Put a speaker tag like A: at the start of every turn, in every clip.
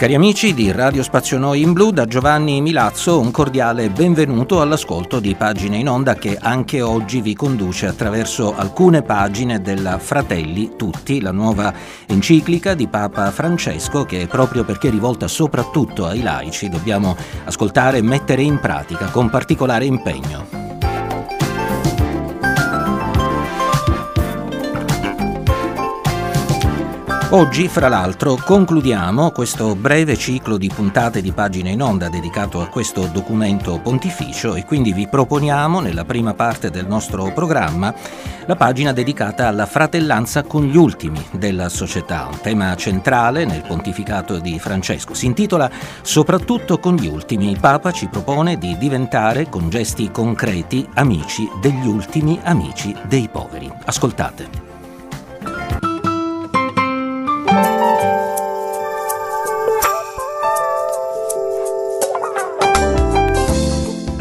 A: Cari amici di Radio Spazio Noi in Blu, da Giovanni Milazzo un cordiale benvenuto all'ascolto di Pagine in Onda che anche oggi vi conduce attraverso alcune pagine della Fratelli Tutti, la nuova enciclica di Papa Francesco che proprio perché è rivolta soprattutto ai laici dobbiamo ascoltare e mettere in pratica con particolare impegno. Oggi, fra l'altro, concludiamo questo breve ciclo di puntate di pagine in onda dedicato a questo documento pontificio e quindi vi proponiamo, nella prima parte del nostro programma, la pagina dedicata alla fratellanza con gli ultimi della società, un tema centrale nel pontificato di Francesco. Si intitola Soprattutto con gli ultimi. Il Papa ci propone di diventare, con gesti concreti, amici degli ultimi amici dei poveri. Ascoltate.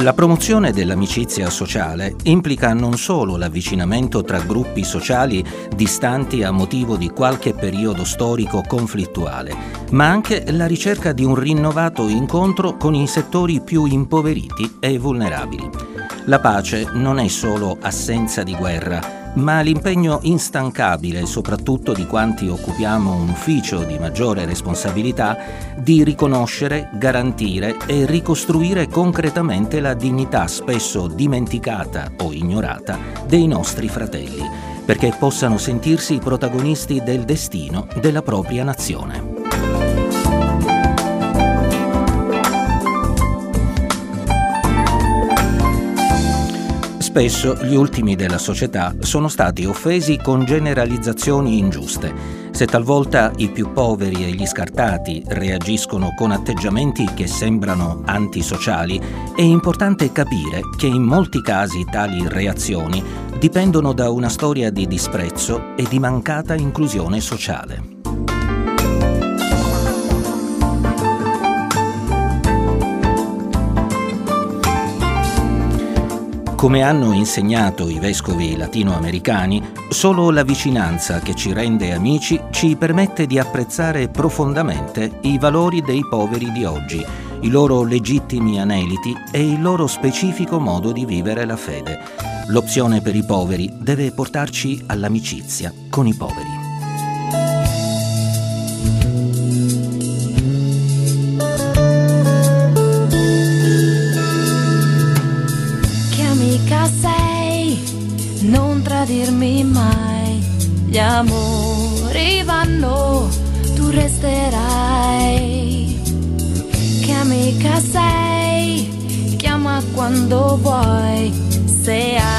A: La promozione dell'amicizia sociale implica non solo l'avvicinamento tra gruppi sociali distanti a motivo di qualche periodo storico conflittuale, ma anche la ricerca di un rinnovato incontro con i settori più impoveriti e vulnerabili. La pace non è solo assenza di guerra, ma l'impegno instancabile, soprattutto di quanti occupiamo un ufficio di maggiore responsabilità, di riconoscere, garantire e ricostruire concretamente la dignità spesso dimenticata o ignorata dei nostri fratelli, perché possano sentirsi protagonisti del destino della propria nazione. Spesso gli ultimi della società sono stati offesi con generalizzazioni ingiuste. Se talvolta i più poveri e gli scartati reagiscono con atteggiamenti che sembrano antisociali, è importante capire che in molti casi tali reazioni dipendono da una storia di disprezzo e di mancata inclusione sociale. Come hanno insegnato i vescovi latinoamericani, solo la vicinanza che ci rende amici ci permette di apprezzare profondamente i valori dei poveri di oggi, i loro legittimi aneliti e il loro specifico modo di vivere la fede. L'opzione per i poveri deve portarci all'amicizia con i poveri.
B: Chiama quando vuoi. Se hai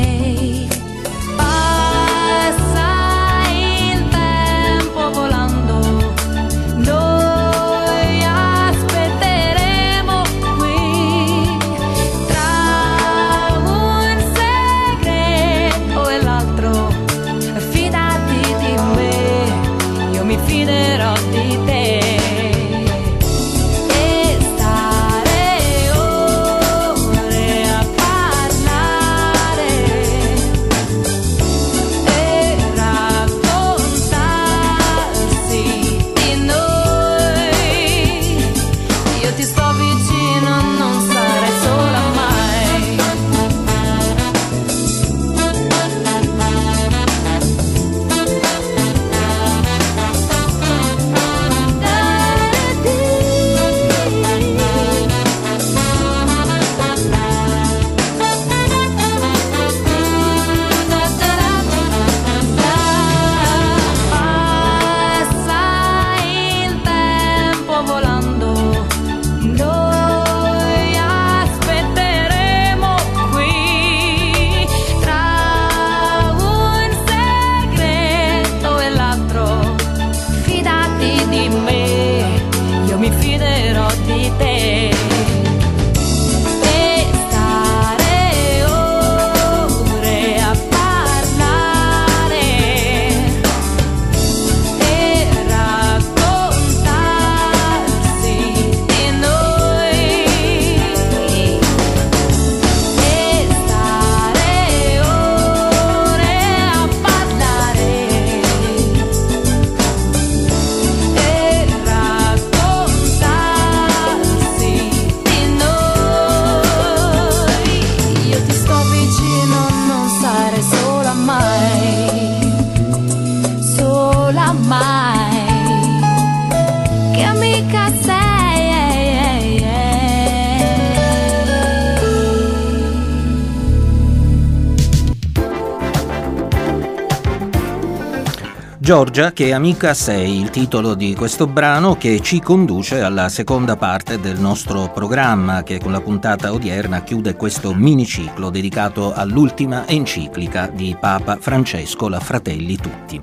A: Giorgia, che amica sei, il titolo di questo brano che ci conduce alla seconda parte del nostro programma che con la puntata odierna chiude questo miniciclo dedicato all'ultima enciclica di Papa Francesco, la Fratelli Tutti.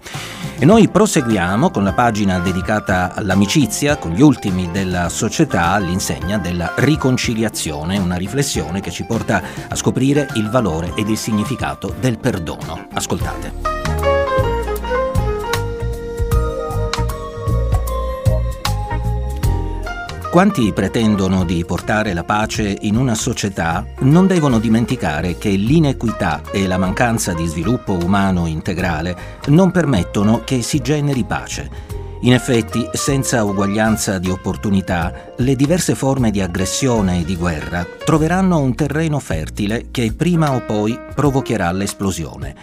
A: E noi proseguiamo con la pagina dedicata all'amicizia, con gli ultimi della società all'insegna della riconciliazione, una riflessione che ci porta a scoprire il valore ed il significato del perdono. Ascoltate. Quanti pretendono di portare la pace in una società non devono dimenticare che l'inequità e la mancanza di sviluppo umano integrale non permettono che si generi pace. In effetti, senza uguaglianza di opportunità, le diverse forme di aggressione e di guerra troveranno un terreno fertile che prima o poi provocherà l'esplosione.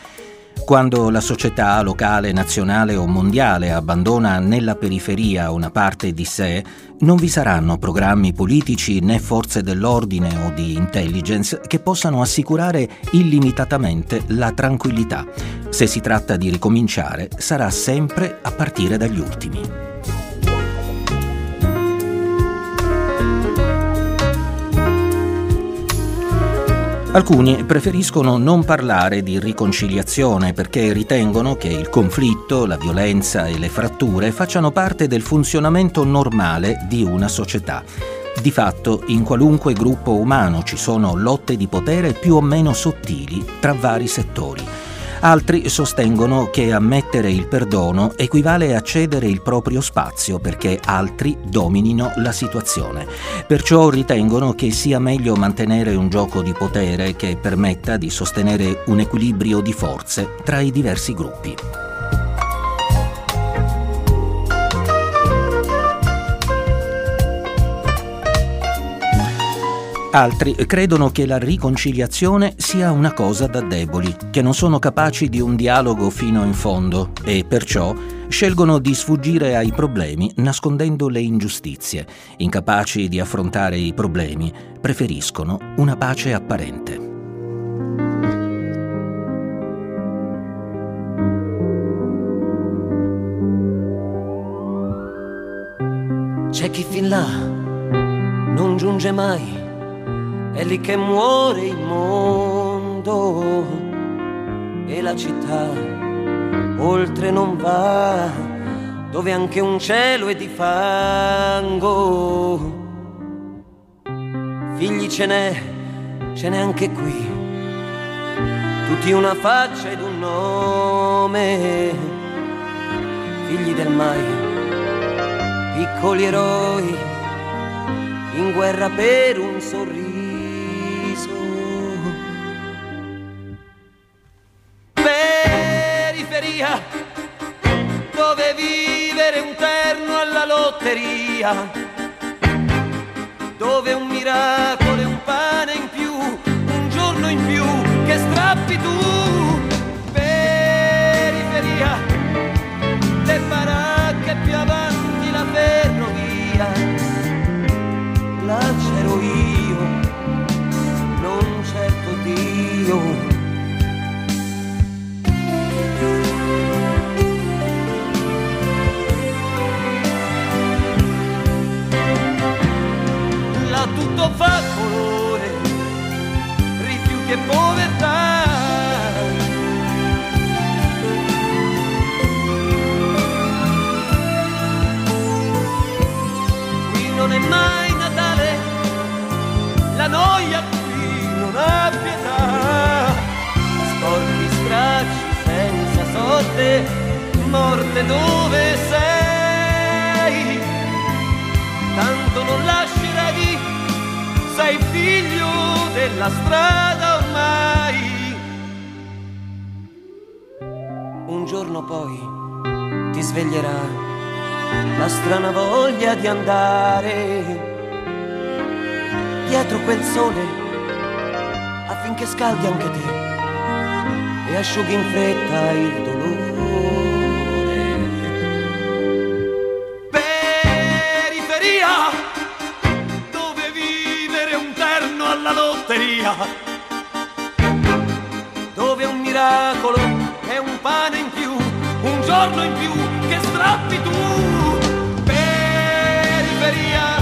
A: Quando la società locale, nazionale o mondiale abbandona nella periferia una parte di sé, non vi saranno programmi politici né forze dell'ordine o di intelligence che possano assicurare illimitatamente la tranquillità. Se si tratta di ricominciare, sarà sempre a partire dagli ultimi. Alcuni preferiscono non parlare di riconciliazione perché ritengono che il conflitto, la violenza e le fratture facciano parte del funzionamento normale di una società. Di fatto, in qualunque gruppo umano ci sono lotte di potere più o meno sottili tra vari settori. Altri sostengono che ammettere il perdono equivale a cedere il proprio spazio perché altri dominino la situazione. Perciò ritengono che sia meglio mantenere un gioco di potere che permetta di sostenere un equilibrio di forze tra i diversi gruppi. Altri credono che la riconciliazione sia una cosa da deboli, che non sono capaci di un dialogo fino in fondo e perciò scelgono di sfuggire ai problemi nascondendo le ingiustizie. Incapaci di affrontare i problemi, preferiscono una pace apparente.
C: C'è chi fin là non giunge mai è lì che muore il mondo e la città oltre non va, dove anche un cielo è di fango. Figli ce n'è, ce n'è anche qui, tutti una faccia ed un nome, figli del mai, piccoli eroi in guerra per un sorriso. Periferia, dove vivere un terno alla lotteria, dove un miracolo e un pane in morte dove sei tanto non lascerai, sei figlio della strada ormai. Un giorno poi ti sveglierà la strana voglia di andare dietro quel sole affinché scaldi anche te e asciughi in fretta il dolore. Dove un miracolo è un pane in più, un giorno in più che strappi tu. Periferia.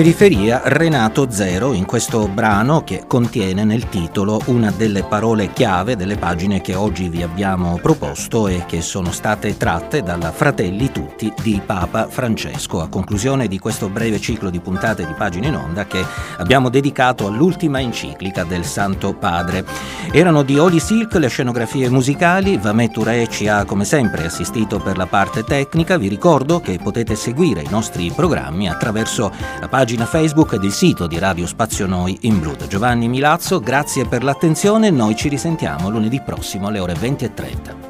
C: Periferia
A: Renato Zero in questo brano che contiene nel titolo una delle parole chiave delle pagine che oggi vi abbiamo proposto e che sono state tratte dalla Fratelli Tutti di Papa Francesco a conclusione di questo breve ciclo di puntate di pagine in onda che abbiamo dedicato all'ultima enciclica del Santo Padre. Erano di Oli Silk le scenografie musicali, Vamettu Re ci ha come sempre assistito per la parte tecnica, vi ricordo che potete seguire i nostri programmi attraverso la pagina Facebook ed il sito di Radio Spazio Noi in Blu. Giovanni Milazzo, grazie per l'attenzione, noi ci risentiamo lunedì prossimo alle ore 20.30.